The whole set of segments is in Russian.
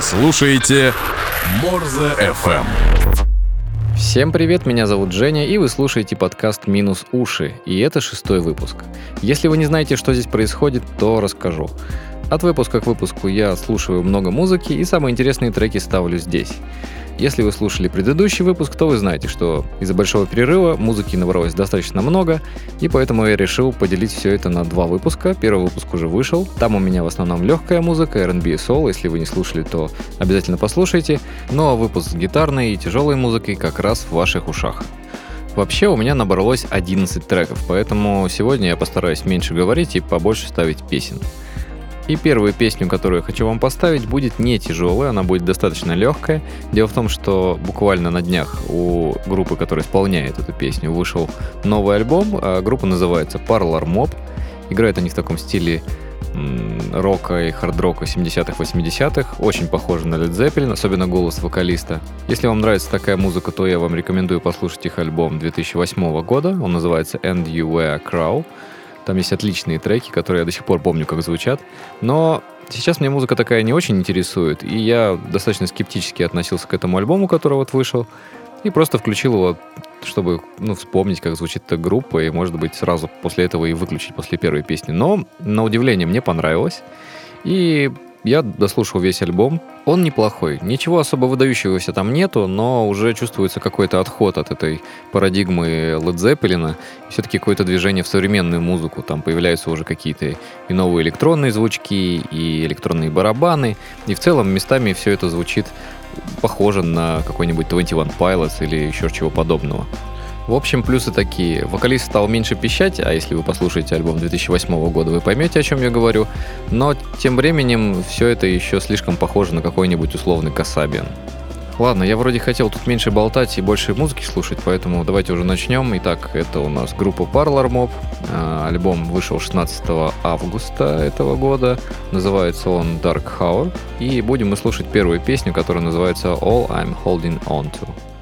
Слушаете Морзе FM. Всем привет, меня зовут Женя, и вы слушаете подкаст «Минус уши», и это шестой выпуск. Если вы не знаете, что здесь происходит, то расскажу. От выпуска к выпуску я слушаю много музыки, и самые интересные треки ставлю здесь. Если вы слушали предыдущий выпуск, то вы знаете, что из-за большого перерыва музыки набралось достаточно много, и поэтому я решил поделить все это на два выпуска. Первый выпуск уже вышел. Там у меня в основном легкая музыка, R&B и сол. Если вы не слушали, то обязательно послушайте. Ну а выпуск с гитарной и тяжелой музыкой как раз в ваших ушах. Вообще у меня набралось 11 треков, поэтому сегодня я постараюсь меньше говорить и побольше ставить песен. И первую песню, которую я хочу вам поставить, будет не тяжелая, она будет достаточно легкая. Дело в том, что буквально на днях у группы, которая исполняет эту песню, вышел новый альбом. А группа называется Parlor Mob. Играют они в таком стиле рока и хард-рока 70-х, 80-х. Очень похоже на Led Zeppelin, особенно голос вокалиста. Если вам нравится такая музыка, то я вам рекомендую послушать их альбом 2008 года. Он называется And You Wear Crow. Там есть отличные треки, которые я до сих пор помню, как звучат. Но сейчас мне музыка такая не очень интересует, и я достаточно скептически относился к этому альбому, который вот вышел, и просто включил его, чтобы ну, вспомнить, как звучит эта группа, и, может быть, сразу после этого и выключить после первой песни. Но, на удивление, мне понравилось. И я дослушал весь альбом. Он неплохой. Ничего особо выдающегося там нету, но уже чувствуется какой-то отход от этой парадигмы Led Zeppelin. Все-таки какое-то движение в современную музыку. Там появляются уже какие-то и новые электронные звучки, и электронные барабаны. И в целом местами все это звучит похоже на какой-нибудь 21 Pilots или еще чего подобного. В общем, плюсы такие. Вокалист стал меньше пищать, а если вы послушаете альбом 2008 года, вы поймете, о чем я говорю. Но тем временем все это еще слишком похоже на какой-нибудь условный Касабиан. Ладно, я вроде хотел тут меньше болтать и больше музыки слушать, поэтому давайте уже начнем. Итак, это у нас группа Parlor Mob. А, альбом вышел 16 августа этого года. Называется он Dark Hour. И будем мы слушать первую песню, которая называется All I'm Holding On To.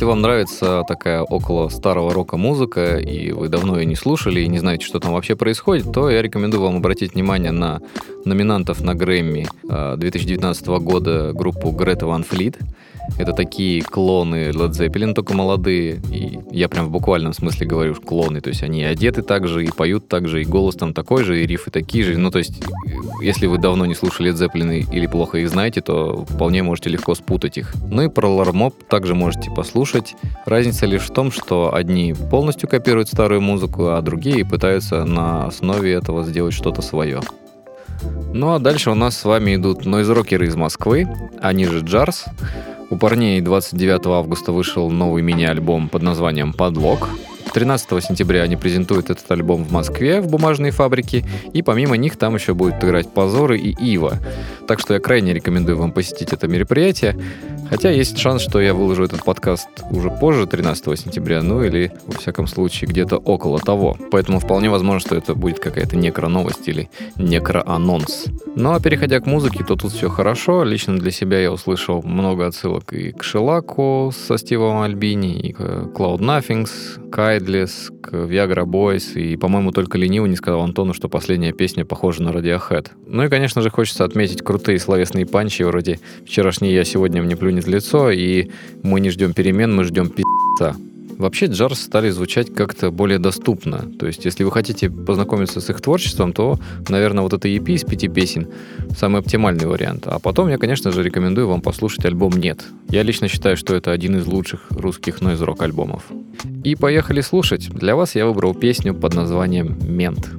Если вам нравится такая около старого рока музыка, и вы давно ее не слушали и не знаете, что там вообще происходит, то я рекомендую вам обратить внимание на номинантов на Грэмми 2019 а, года группу Грета Ван Флит. Это такие клоны Led Zeppelin, только молодые. И я прям в буквальном смысле говорю клоны. То есть они одеты так же, и поют так же, и голос там такой же, и рифы такие же. Ну, то есть, если вы давно не слушали Led Zeppelin или плохо их знаете, то вполне можете легко спутать их. Ну и про Лармоп также можете послушать. Разница лишь в том, что одни полностью копируют старую музыку, а другие пытаются на основе этого сделать что-то свое. Ну а дальше у нас с вами идут нойз-рокеры из Москвы, они же Джарс. У парней 29 августа вышел новый мини-альбом под названием «Подлог». 13 сентября они презентуют этот альбом в Москве в бумажной фабрике, и помимо них там еще будут играть Позоры и Ива. Так что я крайне рекомендую вам посетить это мероприятие. Хотя есть шанс, что я выложу этот подкаст уже позже, 13 сентября, ну или, во всяком случае, где-то около того. Поэтому вполне возможно, что это будет какая-то некро-новость или некро-анонс. Ну а переходя к музыке, то тут все хорошо. Лично для себя я услышал много отсылок и к Шелаку со Стивом Альбини, и к Cloud Nothings, Кайдлес, к Viagra Boys, и, по-моему, только лениво не сказал Антону, что последняя песня похожа на Radiohead. Ну и, конечно же, хочется отметить крутые словесные панчи, вроде «Вчерашний я сегодня мне плюнет в лицо», и «Мы не ждем перемен, мы ждем пи***ца». Вообще джарс стали звучать как-то более доступно. То есть, если вы хотите познакомиться с их творчеством, то, наверное, вот это EP из пяти песен самый оптимальный вариант. А потом я, конечно же, рекомендую вам послушать альбом «Нет». Я лично считаю, что это один из лучших русских нойз-рок альбомов. И поехали слушать. Для вас я выбрал песню под названием «Мент».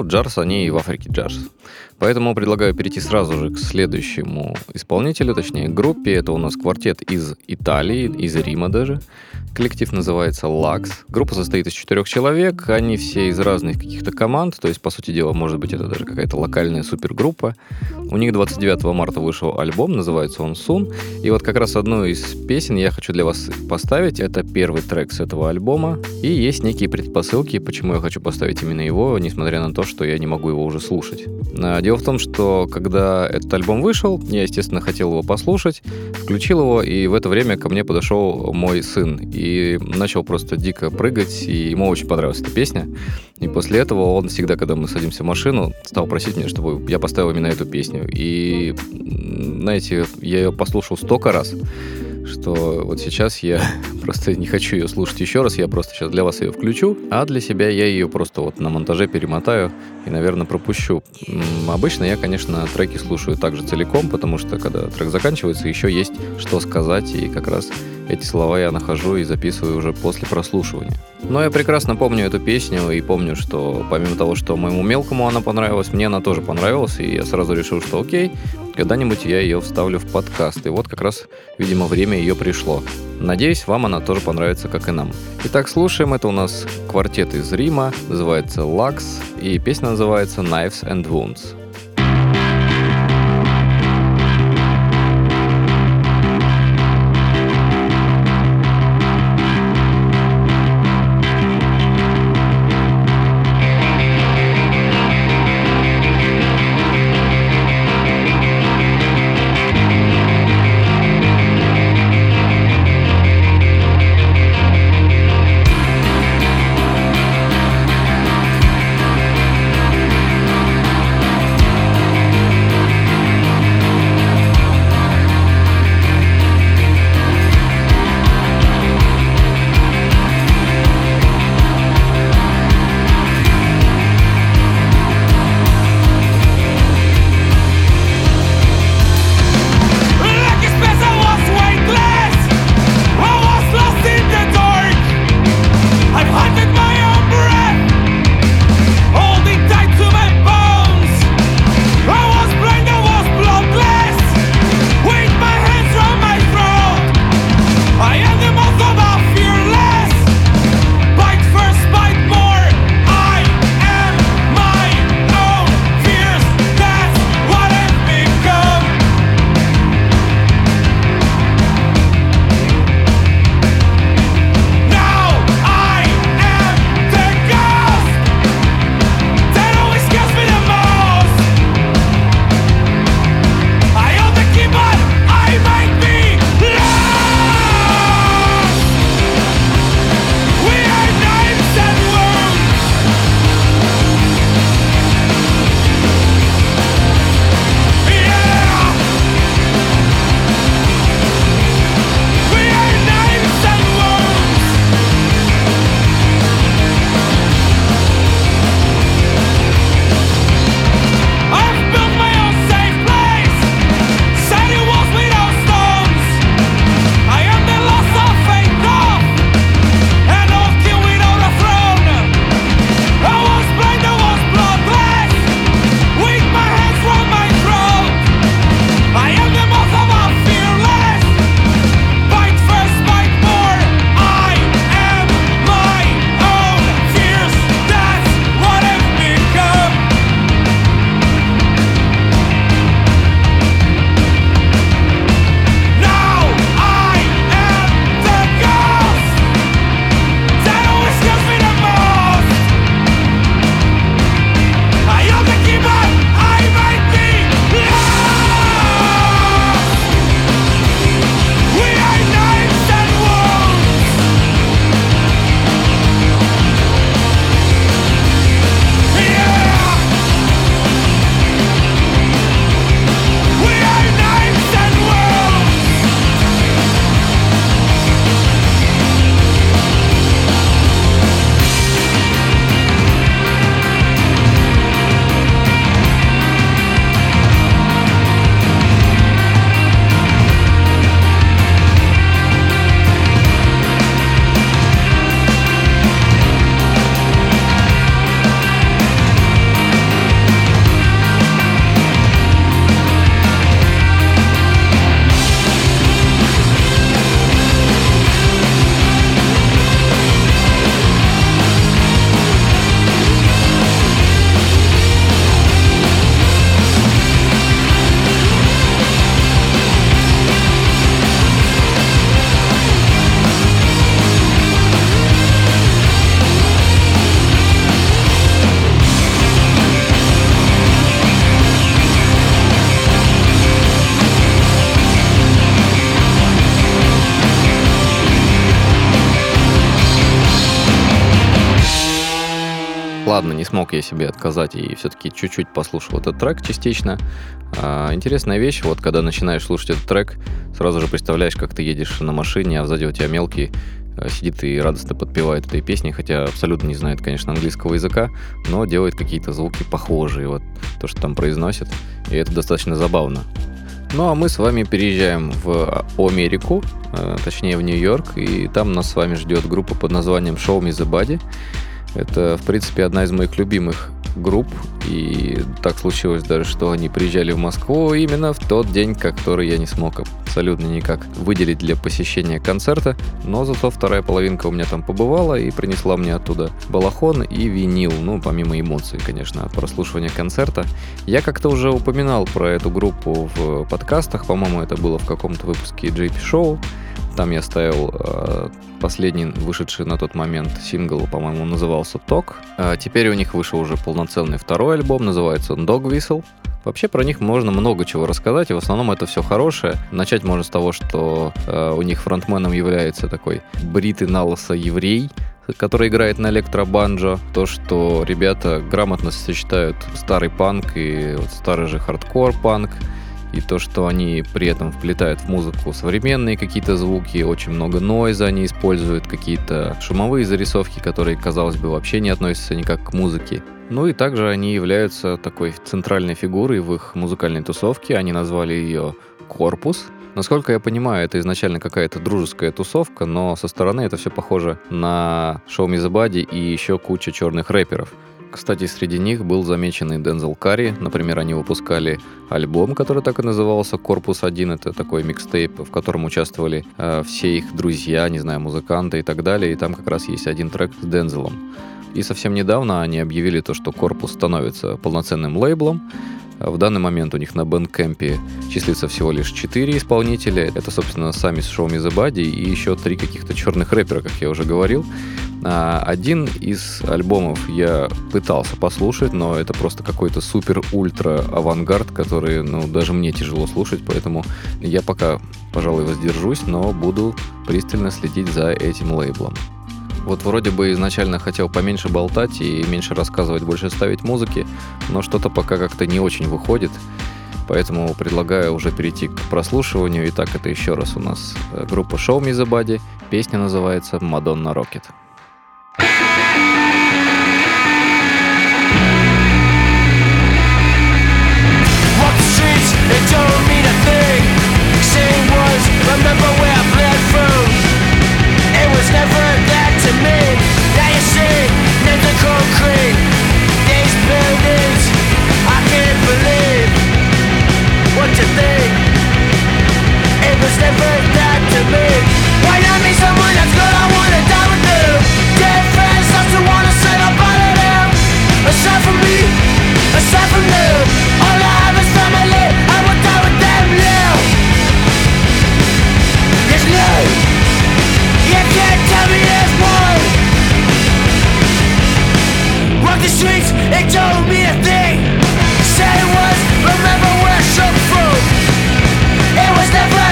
Ну, джарс, они и в Африке джарс. Поэтому предлагаю перейти сразу же к следующему исполнителю, точнее, группе. Это у нас квартет из Италии, из Рима даже. Коллектив называется Lux. Группа состоит из четырех человек, они все из разных каких-то команд, то есть, по сути дела, может быть, это даже какая-то локальная супергруппа. У них 29 марта вышел альбом, называется он Сун. И вот как раз одну из песен я хочу для вас поставить. Это первый трек с этого альбома. И есть некие предпосылки, почему я хочу поставить именно его, несмотря на то, что я не могу его уже слушать. Дело в том, что когда этот альбом вышел, я, естественно, хотел его послушать, включил его, и в это время ко мне подошел мой сын и начал просто дико прыгать, и ему очень понравилась эта песня. И после этого он всегда, когда мы садимся в машину, стал просить меня, чтобы я поставил именно эту песню. И, знаете, я ее послушал столько раз, что вот сейчас я просто не хочу ее слушать еще раз, я просто сейчас для вас ее включу, а для себя я ее просто вот на монтаже перемотаю и, наверное, пропущу. Обычно я, конечно, треки слушаю также целиком, потому что когда трек заканчивается, еще есть что сказать, и как раз эти слова я нахожу и записываю уже после прослушивания. Но я прекрасно помню эту песню и помню, что помимо того, что моему мелкому она понравилась, мне она тоже понравилась, и я сразу решил, что окей, когда-нибудь я ее вставлю в подкаст. И вот как раз, видимо, время ее пришло. Надеюсь, вам она тоже понравится, как и нам. Итак, слушаем. Это у нас квартет из Рима, называется «Lux», и песня называется «Knives and Wounds». Ладно, не смог я себе отказать и все-таки чуть-чуть послушал этот трек частично. А, интересная вещь, вот когда начинаешь слушать этот трек, сразу же представляешь, как ты едешь на машине, а сзади у тебя мелкий э, сидит и радостно подпевает этой песни, хотя абсолютно не знает, конечно, английского языка, но делает какие-то звуки похожие, вот то, что там произносит, и это достаточно забавно. Ну а мы с вами переезжаем в Америку, э, точнее в Нью-Йорк, и там нас с вами ждет группа под названием Show Me The Body. Это, в принципе, одна из моих любимых групп, и так случилось даже, что они приезжали в Москву именно в тот день, который я не смог абсолютно никак выделить для посещения концерта, но зато вторая половинка у меня там побывала и принесла мне оттуда балахон и винил, ну, помимо эмоций, конечно, от прослушивания концерта. Я как-то уже упоминал про эту группу в подкастах, по-моему, это было в каком-то выпуске JP Show, там я ставил э, последний вышедший на тот момент сингл, по-моему, назывался «Talk». А теперь у них вышел уже полноценный второй альбом, называется он «Dog Whistle». Вообще про них можно много чего рассказать, и в основном это все хорошее. Начать можно с того, что э, у них фронтменом является такой бритый наголо еврей, который играет на электробанджо, то, что ребята грамотно сочетают старый панк и вот старый же хардкор панк, и то, что они при этом вплетают в музыку современные какие-то звуки, очень много нойза они используют, какие-то шумовые зарисовки, которые, казалось бы, вообще не относятся никак к музыке. Ну и также они являются такой центральной фигурой в их музыкальной тусовке. Они назвали ее «Корпус», Насколько я понимаю, это изначально какая-то дружеская тусовка, но со стороны это все похоже на шоу Мизабади и еще куча черных рэперов. Кстати, среди них был замеченный Дензел Карри. Например, они выпускали альбом, который так и назывался «Corpus 1». Это такой микстейп, в котором участвовали э, все их друзья, не знаю, музыканты и так далее. И там как раз есть один трек с Дензелом. И совсем недавно они объявили то, что «Corpus» становится полноценным лейблом. В данный момент у них на Bandcamp е числится всего лишь 4 исполнителя. Это, собственно, сами Show Me и еще три каких-то черных рэпера, как я уже говорил. А, один из альбомов я пытался послушать, но это просто какой-то супер-ультра авангард, который, ну, даже мне тяжело слушать, поэтому я пока, пожалуй, воздержусь, но буду пристально следить за этим лейблом. Вот вроде бы изначально хотел поменьше болтать и меньше рассказывать, больше ставить музыки, но что-то пока как-то не очень выходит. Поэтому предлагаю уже перейти к прослушиванию. Итак, это еще раз у нас э, группа Show Me The Body. Песня называется «Madonna Rocket». Never that to me the streets, it told me a thing. Said it was, remember where shook from. It was never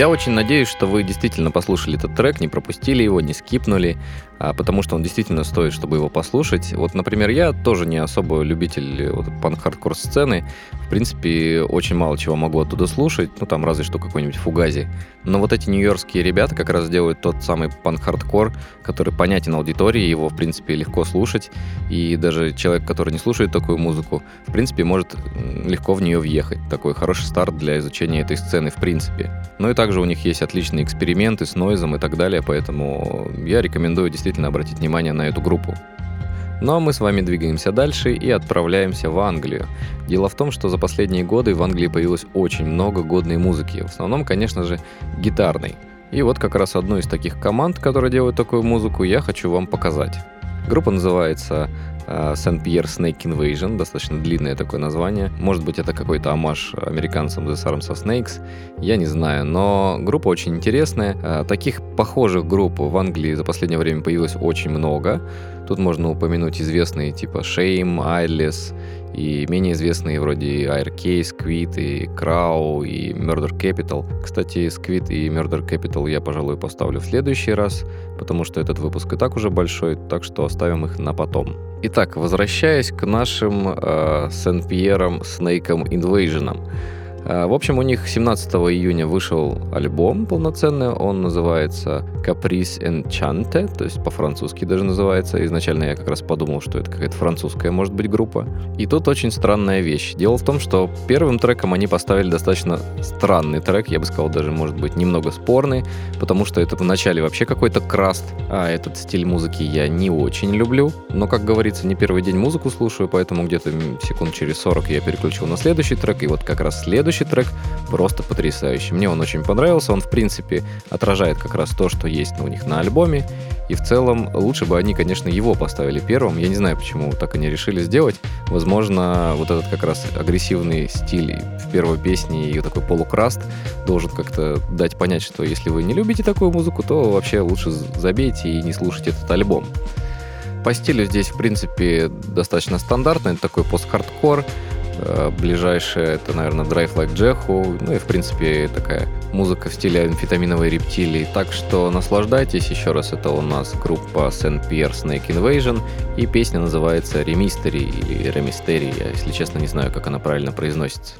Я очень надеюсь, что вы действительно послушали этот трек, не пропустили его, не скипнули, а, потому что он действительно стоит, чтобы его послушать. Вот, например, я тоже не особо любитель вот, панк-хардкор сцены. В принципе, очень мало чего могу оттуда слушать, ну там разве что какой-нибудь Fugazi. Но вот эти нью-йоркские ребята как раз делают тот самый панк-хардкор, который понятен аудитории, его, в принципе, легко слушать. И даже человек, который не слушает такую музыку, в принципе, может легко в нее въехать. Такой хороший старт для изучения этой сцены, в принципе. Ну и также у них есть отличные эксперименты с нойзом и так далее, поэтому я рекомендую действительно обратить внимание на эту группу. Ну а мы с вами двигаемся дальше и отправляемся в Англию. Дело в том, что за последние годы в Англии появилось очень много годной музыки. В основном, конечно же, гитарной. И вот как раз одну из таких команд, которые делают такую музыку, я хочу вам показать. Группа называется Сент-Пьер Snake Invasion, достаточно длинное такое название. Может быть, это какой-то амаш американцам The Arms of Snakes, я не знаю, но группа очень интересная. А, таких похожих групп в Англии за последнее время появилось очень много. Тут можно упомянуть известные типа Shame, Eyeless и менее известные вроде IRK, Squid и Crow и Murder Capital. Кстати, Squid и Murder Capital я, пожалуй, поставлю в следующий раз, потому что этот выпуск и так уже большой, так что оставим их на потом. Итак, возвращаясь к нашим э, Сен-Пьером Снейком Invasion. Э, в общем, у них 17 июня вышел альбом полноценный, он называется Caprice Enchante, то есть по-французски даже называется. Изначально я как раз подумал, что это какая-то французская, может быть, группа. И тут очень странная вещь. Дело в том, что первым треком они поставили достаточно странный трек, я бы сказал, даже, может быть, немного спорный, потому что это вначале вообще какой-то краст, а этот стиль музыки я не очень люблю. Но, как говорится, не первый день музыку слушаю, поэтому где-то секунд через 40 я переключил на следующий трек, и вот как раз следующий Следующий трек просто потрясающий. Мне он очень понравился. Он, в принципе, отражает как раз то, что есть у них на альбоме. И в целом лучше бы они, конечно, его поставили первым. Я не знаю, почему так они решили сделать. Возможно, вот этот как раз агрессивный стиль в первой песне и такой полукраст должен как-то дать понять, что если вы не любите такую музыку, то вообще лучше забейте и не слушайте этот альбом. По стилю здесь, в принципе, достаточно стандартный, такой пост-хардкор, ближайшее это, наверное, Drive Like Jehu. Ну и, в принципе, такая музыка в стиле амфетаминовой рептилии. Так что наслаждайтесь. Еще раз, это у нас группа St. Pierre Snake Invasion. И песня называется Remisteri или Remisteri. Я, если честно, не знаю, как она правильно произносится.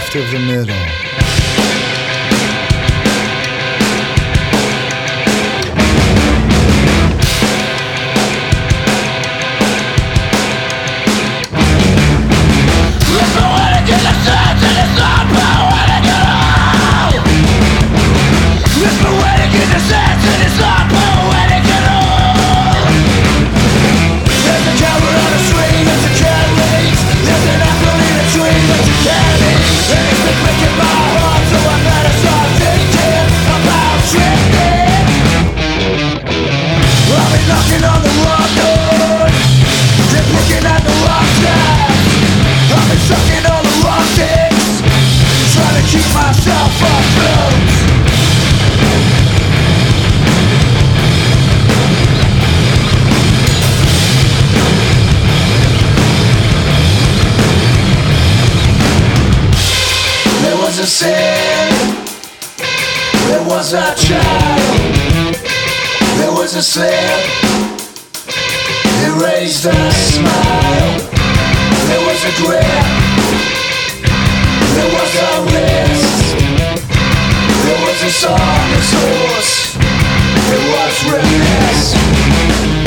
Left of the middle. was a child, there was a slip. Erased a smile, there was a grip. There was a wrist, there was a song, a source. It was remiss.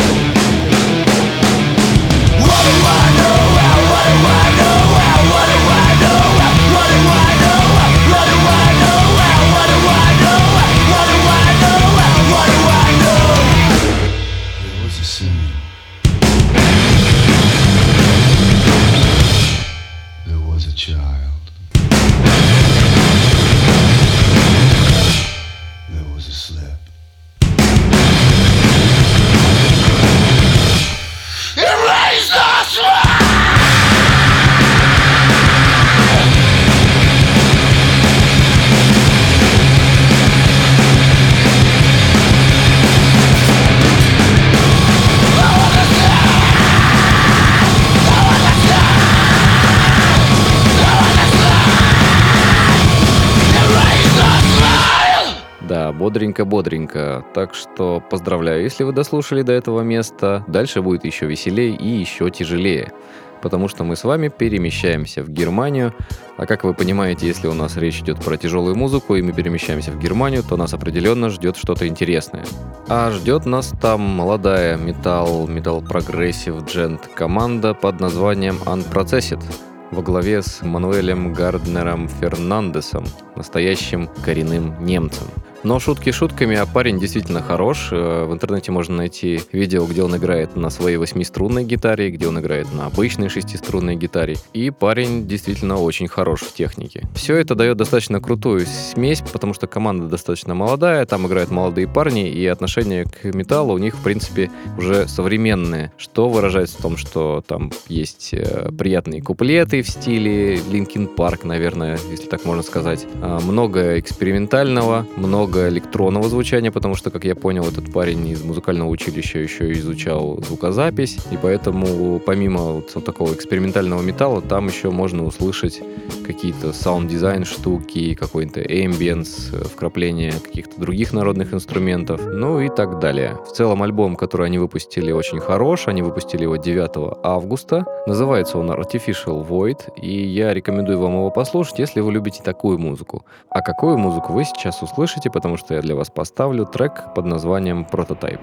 Бодренько-бодренько. Так что поздравляю, если вы дослушали до этого места. Дальше будет еще веселее и еще тяжелее. Потому что мы с вами перемещаемся в Германию. А как вы понимаете, если у нас речь идет про тяжелую музыку, и мы перемещаемся в Германию, то нас определенно ждет что-то интересное. А ждет нас там молодая металл, металл progressive djent команда под названием Unprocessed во главе с Мануэлем Гарднером Фернандесом, настоящим коренным немцем. Но шутки шутками, а парень действительно хорош. Э, в интернете можно найти видео, где он играет на своей восьмиструнной гитаре, где он играет на обычной шестиструнной гитаре. И парень действительно очень хорош в технике. Все это дает достаточно крутую смесь, потому что команда достаточно молодая, там играют молодые парни, и отношение к металлу у них, в принципе, уже современное, что выражается в том, что там есть э, приятные куплеты в стиле Linkin Park, наверное, если так можно сказать. А, много экспериментального, много много электронного звучания, потому что, как я понял, этот парень из музыкального училища еще изучал звукозапись, и поэтому помимо вот такого экспериментального металла, там еще можно услышать какие-то sound design штуки, какой-то ambience, вкрапление каких-то других народных инструментов, ну и так далее. В целом альбом, который они выпустили, очень хорош, они выпустили его 9 августа, называется он Artificial Void, и я рекомендую вам его послушать, если вы любите такую музыку. А какую музыку вы сейчас услышите, потому что я для вас поставлю трек под названием «Prototype».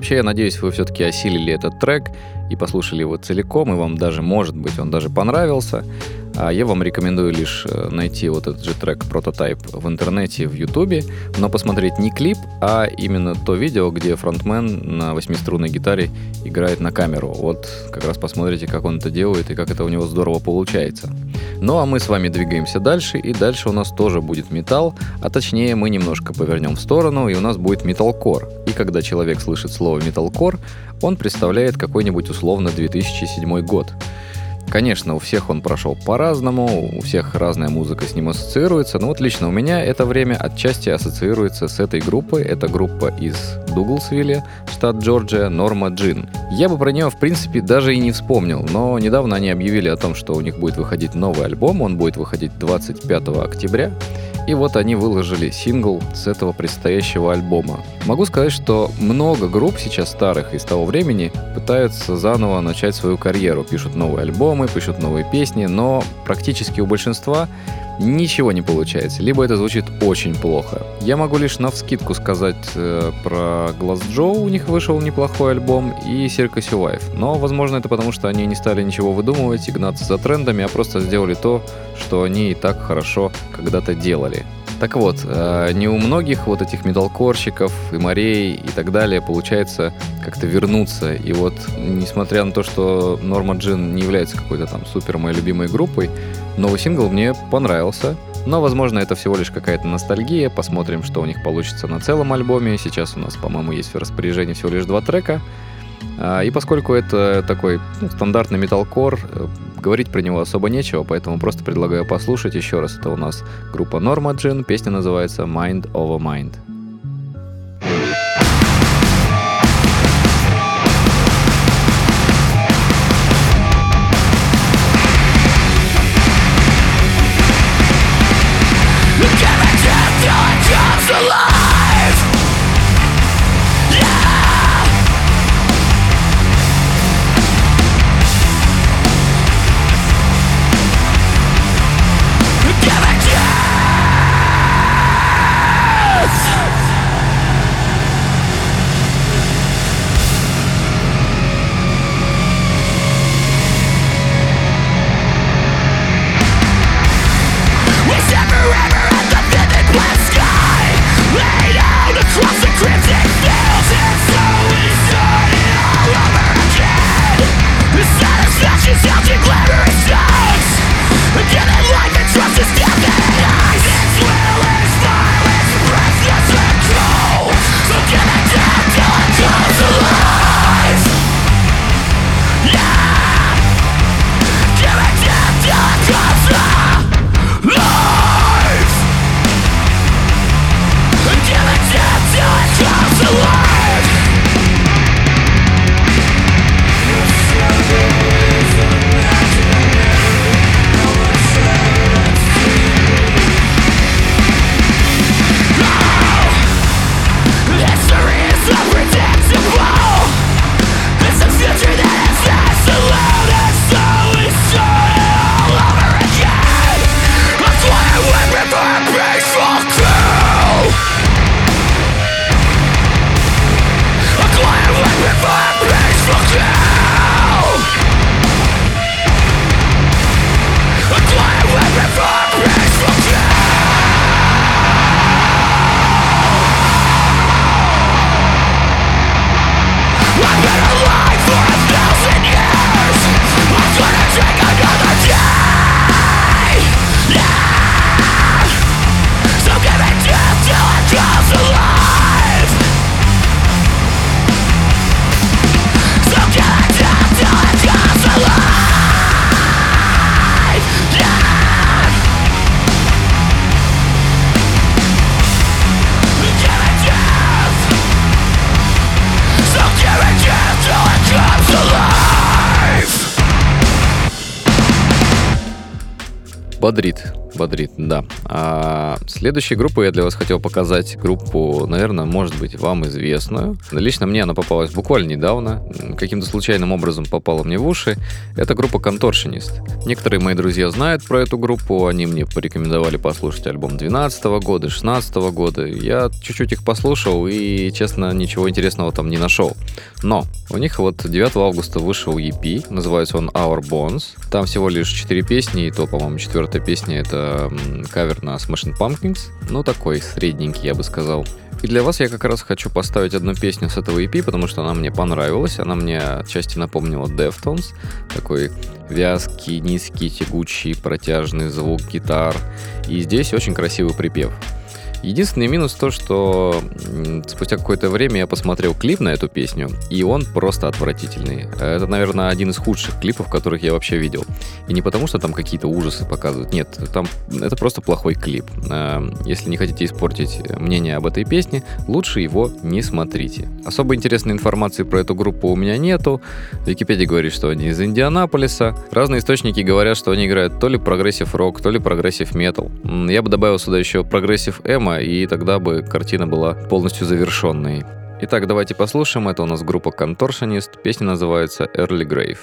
Вообще, я надеюсь, вы все-таки осилили этот трек и послушали его целиком, и вам даже, может быть, он даже понравился. А я вам рекомендую лишь э, найти вот этот же трек прототайп в интернете, в ютубе, но посмотреть не клип, а именно то видео, где фронтмен на восьмиструнной гитаре играет на камеру. Вот как раз посмотрите, как он это делает и как это у него здорово получается. Ну а мы с вами двигаемся дальше, и дальше у нас тоже будет металл, а точнее мы немножко повернем в сторону, и у нас будет металкор. И когда человек слышит слово металкор, он представляет какой-нибудь условно 2007 год. Конечно, у всех он прошел по-разному, у всех разная музыка с ним ассоциируется, но вот лично у меня это время отчасти ассоциируется с этой группой. Это группа из Дуглсвилля, штат Джорджия, Норма Джин. Я бы про нее, в принципе, даже и не вспомнил, но недавно они объявили о том, что у них будет выходить новый альбом, он будет выходить 25 октября. И вот они выложили сингл с этого предстоящего альбома. Могу сказать, что много групп сейчас старых из того времени пытаются заново начать свою карьеру. Пишут новые альбомы, пишут новые песни, но практически у большинства ничего не получается, либо это звучит очень плохо. Я могу лишь на вскидку сказать э, про Glass Joe, у них вышел неплохой альбом, и Circus Life. Но, возможно, это потому, что они не стали ничего выдумывать и гнаться за трендами, а просто сделали то, что они и так хорошо когда-то делали. Так вот, э, не у многих вот этих металкорщиков и морей и так далее получается как-то вернуться. И вот, несмотря на то, что Норма Джин не является какой-то там супер моей любимой группой, новый сингл мне понравился. Но, возможно, это всего лишь какая-то ностальгия. Посмотрим, что у них получится на целом альбоме. Сейчас у нас, по-моему, есть в распоряжении всего лишь два трека. А, и поскольку это такой ну, стандартный металкор, э, говорить про него особо нечего, поэтому просто предлагаю послушать еще раз. Это у нас группа Norma Jean, песня называется Mind Over Mind. Бодрит. Следующей группой я для вас хотел показать группу, наверное, может быть, вам известную. Лично мне она попалась буквально недавно. Каким-то случайным образом попала мне в уши. Это группа Contortionist. Некоторые мои друзья знают про эту группу. Они мне порекомендовали послушать альбом 12 года, 16 года. Я чуть-чуть их послушал и, честно, ничего интересного там не нашел. Но у них вот 9 августа вышел EP, называется он Our Bones. Там всего лишь 4 песни, и то, по-моему, четвертая песня это кавер на Smashing Pumpkins. Ну, такой средненький, я бы сказал. И для вас я как раз хочу поставить одну песню с этого EP, потому что она мне понравилась. Она мне отчасти напомнила Deftones. Такой вязкий, низкий, тягучий, протяжный звук гитар. И здесь очень красивый припев. Единственный минус то, что спустя какое-то время я посмотрел клип на эту песню, и он просто отвратительный. Это, наверное, один из худших клипов, которых я вообще видел. И не потому, что там какие-то ужасы показывают. Нет, там это просто плохой клип. А, если не хотите испортить мнение об этой песне, лучше его не смотрите. Особо интересной информации про эту группу у меня нету. Википедия говорит, что они из Индианаполиса. Разные источники говорят, что они играют то ли progressive рок, то ли progressive метал. Я бы добавил сюда еще progressive эмо фильма, и тогда бы картина была полностью завершенной. Итак, давайте послушаем. Это у нас группа Contortionist. Песня называется Early Grave.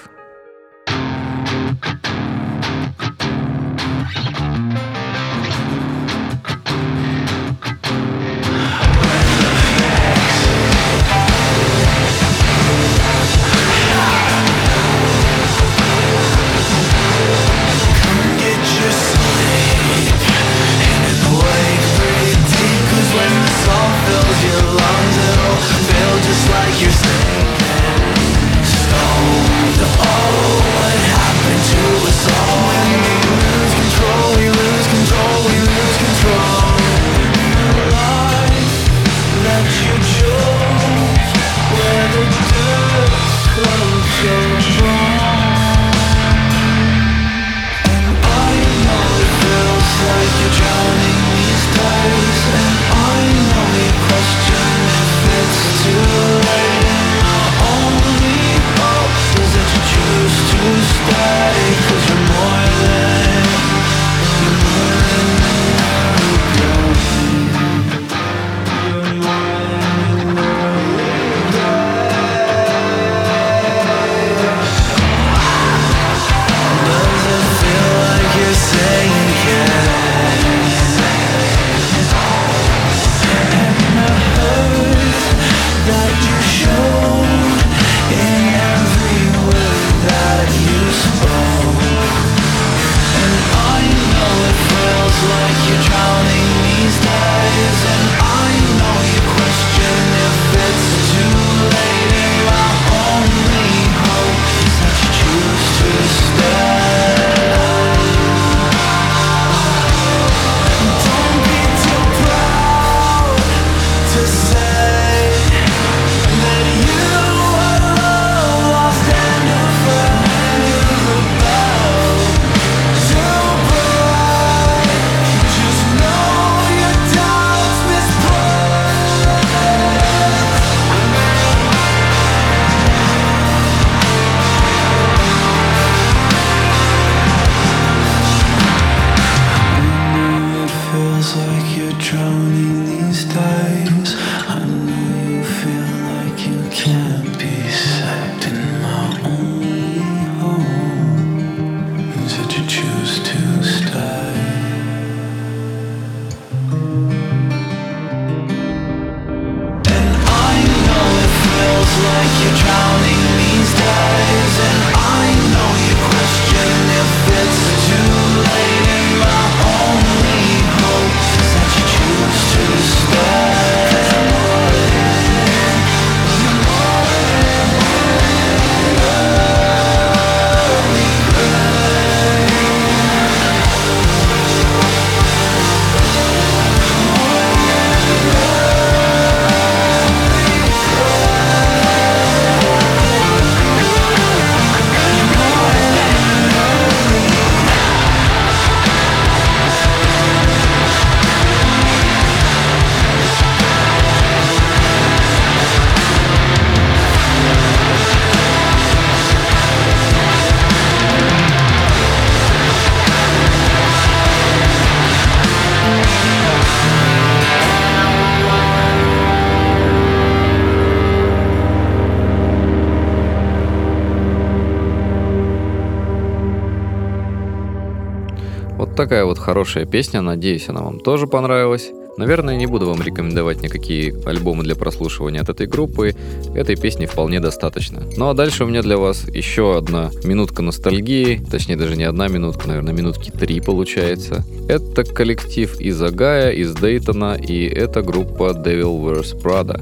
Такая вот хорошая песня, надеюсь, она вам тоже понравилась. Наверное, не буду вам рекомендовать никакие альбомы для прослушивания от этой группы. Этой песни вполне достаточно. Ну а дальше у меня для вас еще одна минутка ностальгии. Точнее, даже не одна минутка, наверное, минутки три получается. Это коллектив из Агая, из Дейтона, и это группа Devil Wears Prada.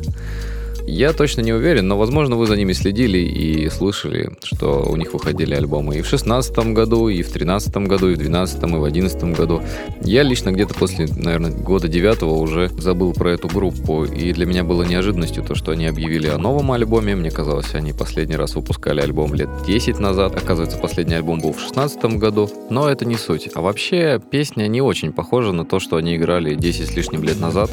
Я точно не уверен, но, возможно, вы за ними следили и слышали, что у них выходили альбомы и в шестнадцатом году, и в тринадцатом году, и в двенадцатом, и в одиннадцатом году. Я лично где-то после, наверное, года девятого уже забыл про эту группу, и для меня было неожиданностью то, что они объявили о новом альбоме. Мне казалось, они последний раз выпускали альбом лет 10 назад. Оказывается, последний альбом был в шестнадцатом году, но это не суть. А вообще, песня не очень похожа на то, что они играли 10 с лишним лет назад.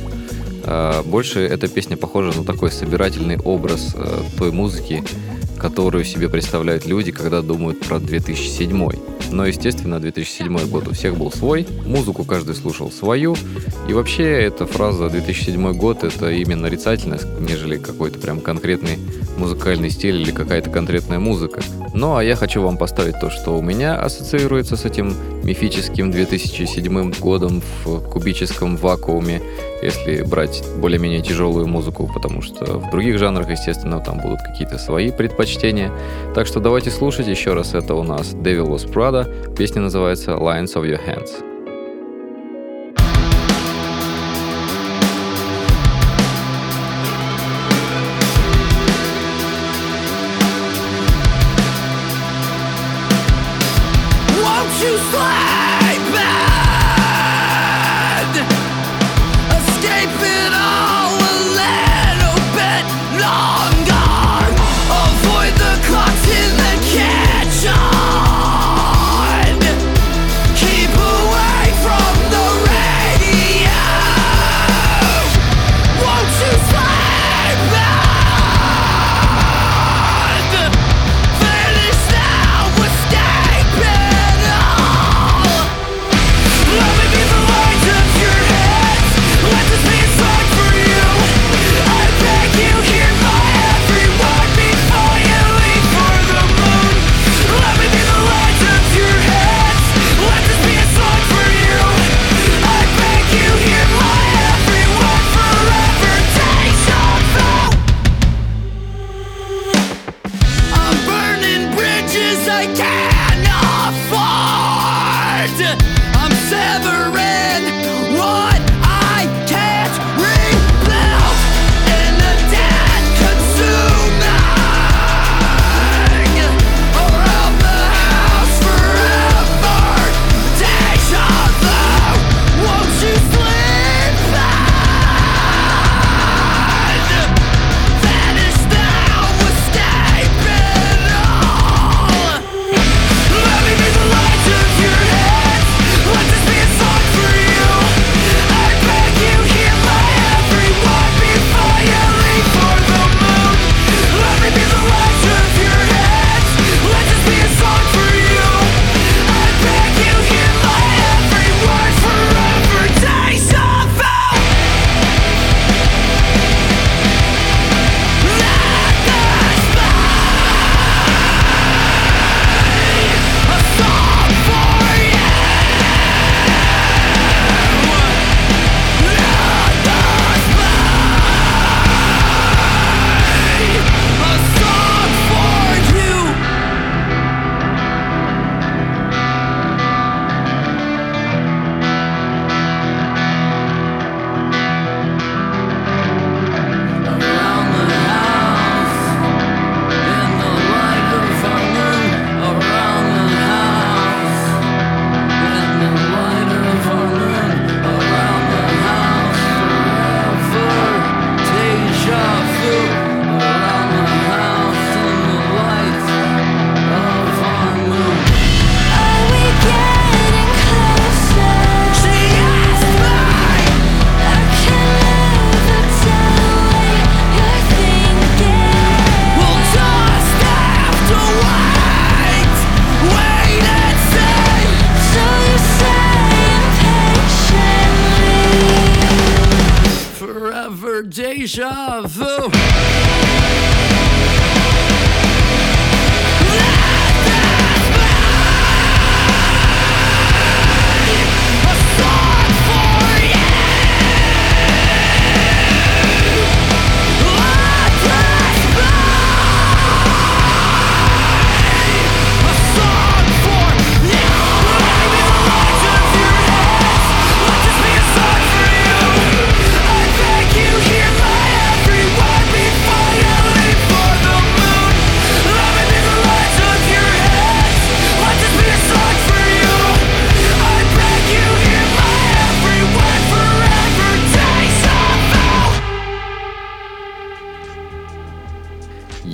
А, больше эта песня похожа на такой собирательный образ э, той музыки, которую себе представляют люди, когда думают про 2007. Но, естественно, 2007 год у всех был свой, музыку каждый слушал свою, и вообще эта фраза 2007 год это именно нарицательность, нежели какой-то прям конкретный музыкальный стиль или какая-то конкретная музыка. Ну а я хочу вам поставить то, что у меня ассоциируется с этим мифическим 2007 годом в кубическом вакууме, если брать более-менее тяжелую музыку, потому что в других жанрах, естественно, там будут какие-то свои предпочтения. Так что давайте слушать еще раз. Это у нас Devil Was Prada. Песня называется Lines of Your Hands.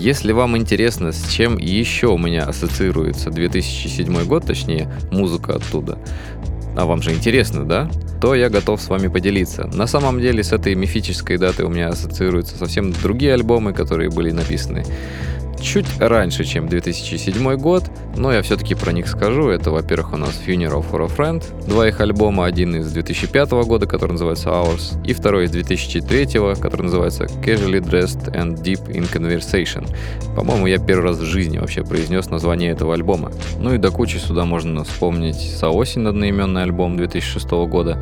Если вам интересно, с чем еще у меня ассоциируется 2007 год, точнее, музыка оттуда, а вам же интересно, да? То я готов с вами поделиться. На самом деле с этой мифической датой у меня ассоциируются совсем другие альбомы, которые были написаны чуть раньше, чем 2007 год, но я все-таки про них скажу. Это, во-первых, у нас Funeral for a Friend, два их альбома, один из 2005 года, который называется Hours, и второй из 2003, который называется Casually Dressed and Deep in Conversation. По-моему, я первый раз в жизни вообще произнес название этого альбома. Ну и до кучи сюда можно вспомнить Саосин, одноименный альбом 2006 года.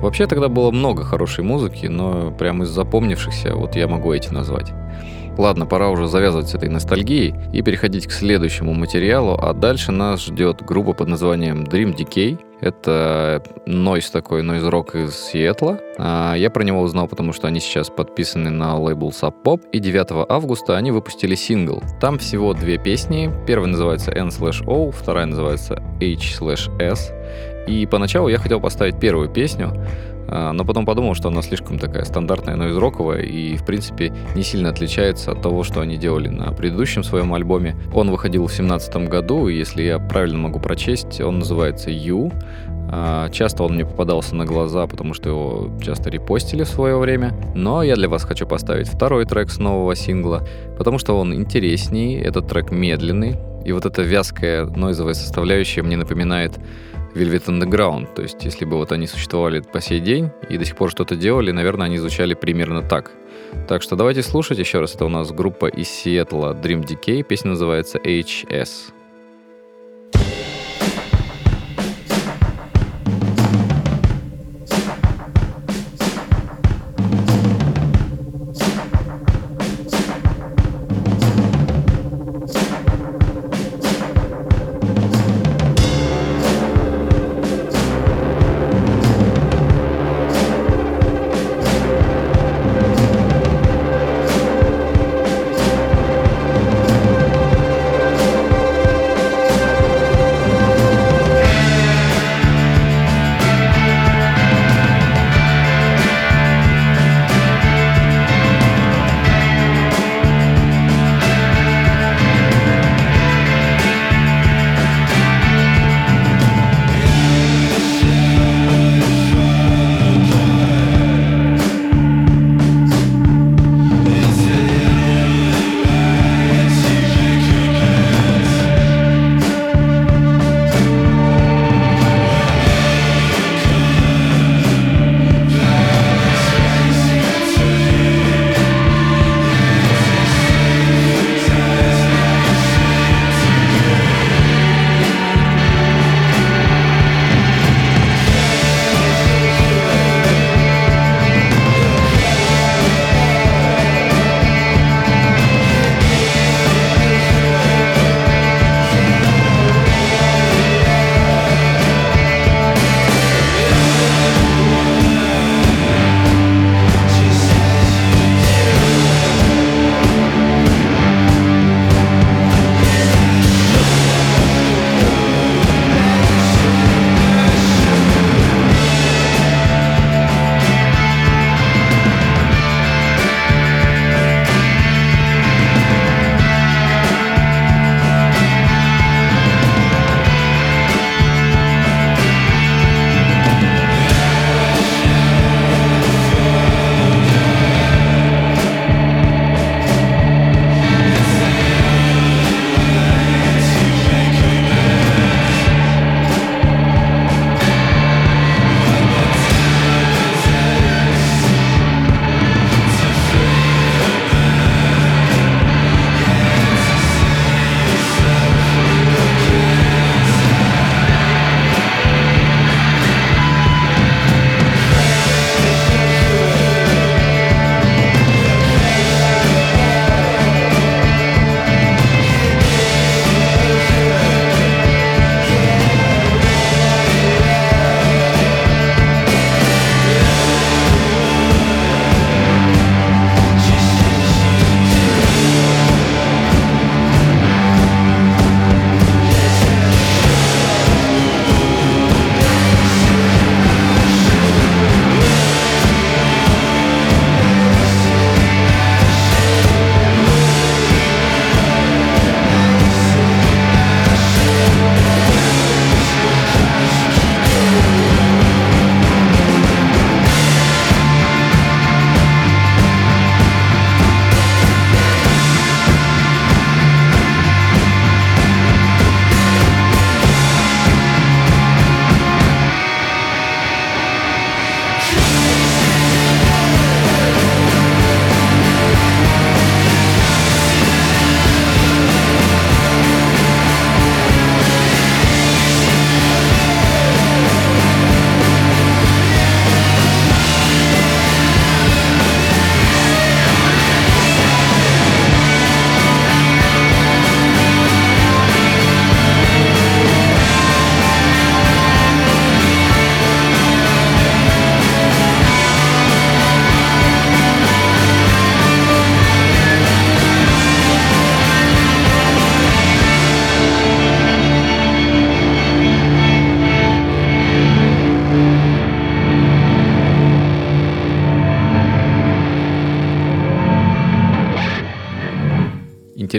Вообще тогда было много хорошей музыки, но прямо из запомнившихся вот я могу эти назвать. Ладно, пора уже завязывать с этой ностальгией и переходить к следующему материалу, а дальше нас ждет группа под названием Dream Decay. Это нойз такой, нойз рок из Сиэтла. А, я про него узнал, потому что они сейчас подписаны на лейбл Sub Pop, и 9 августа они выпустили сингл. Там всего две песни. Первая называется N/O, вторая называется H/S. И поначалу я хотел поставить первую песню, но потом подумал, что она слишком такая стандартная нойз-роковая и, в принципе, не сильно отличается от того, что они делали на предыдущем своем альбоме. Он выходил в 2017 году, и если я правильно могу прочесть, он называется «You». А, часто он мне попадался на глаза, потому что его часто репостили в свое время. Но я для вас хочу поставить второй трек с нового сингла, потому что он интереснее, этот трек медленный, и вот эта вязкая нойзовая составляющая мне напоминает Velvet Underground. То есть, если бы вот они существовали по сей день и до сих пор что-то делали, наверное, они звучали примерно так. Так что давайте слушать еще раз. Это у нас группа из Сиэтла Dream Decay. Песня называется HS.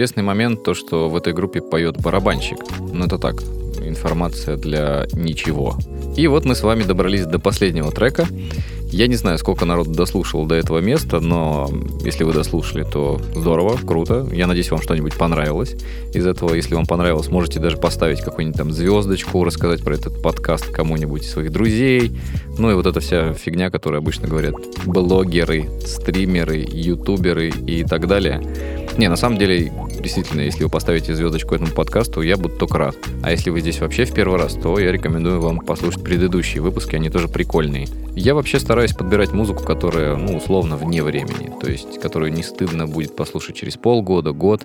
Интересный момент то, что в этой группе поет барабанщик. Ну это так, информация для ничего. И вот мы с вами добрались до последнего трека. Я не знаю, сколько народ дослушал до этого места, но если вы дослушали, то здорово, круто. Я надеюсь, вам что-нибудь понравилось из этого. Если вам понравилось, можете даже поставить какую-нибудь там звездочку, рассказать про этот подкаст кому-нибудь из своих друзей. Ну и вот эта вся фигня, которую обычно говорят блогеры, стримеры, ютуберы и так далее. Не, на самом деле, действительно, если вы поставите звездочку этому подкасту, я буду только рад. А если вы здесь вообще в первый раз, то я рекомендую вам послушать предыдущие выпуски, они тоже прикольные. Я вообще стараюсь подбирать музыку, которая, ну, условно, вне времени, то есть, которую не стыдно будет послушать через полгода, год,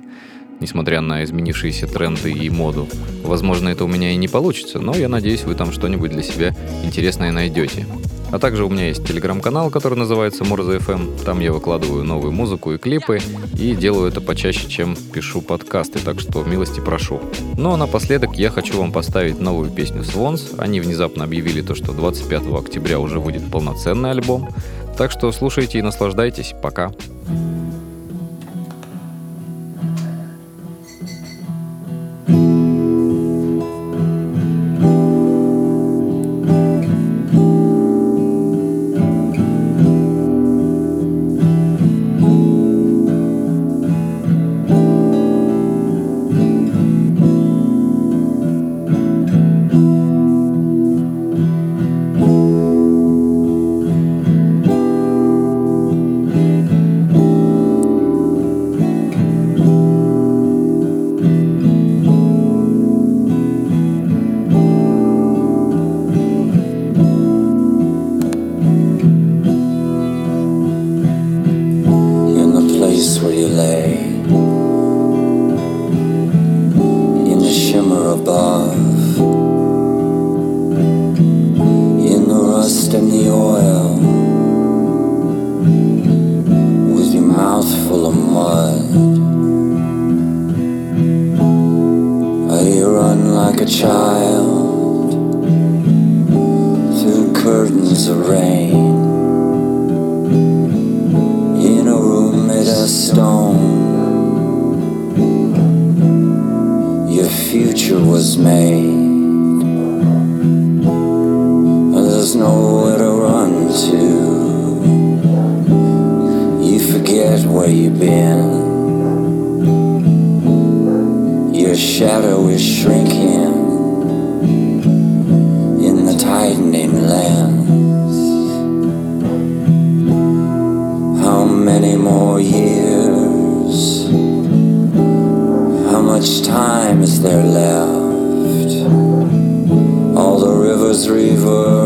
несмотря на изменившиеся тренды и моду. Возможно, это у меня и не получится, но я надеюсь, вы там что-нибудь для себя интересное найдете. А также у меня есть телеграм-канал, который называется Морза FM. Там я выкладываю новую музыку и клипы, и делаю это почаще, чем пишу подкасты, так что милости прошу. Ну а напоследок я хочу вам поставить новую песню Swans. Они внезапно объявили то, что 25 октября уже выйдет полноценный альбом. Так что слушайте и наслаждайтесь. Пока. Ray river.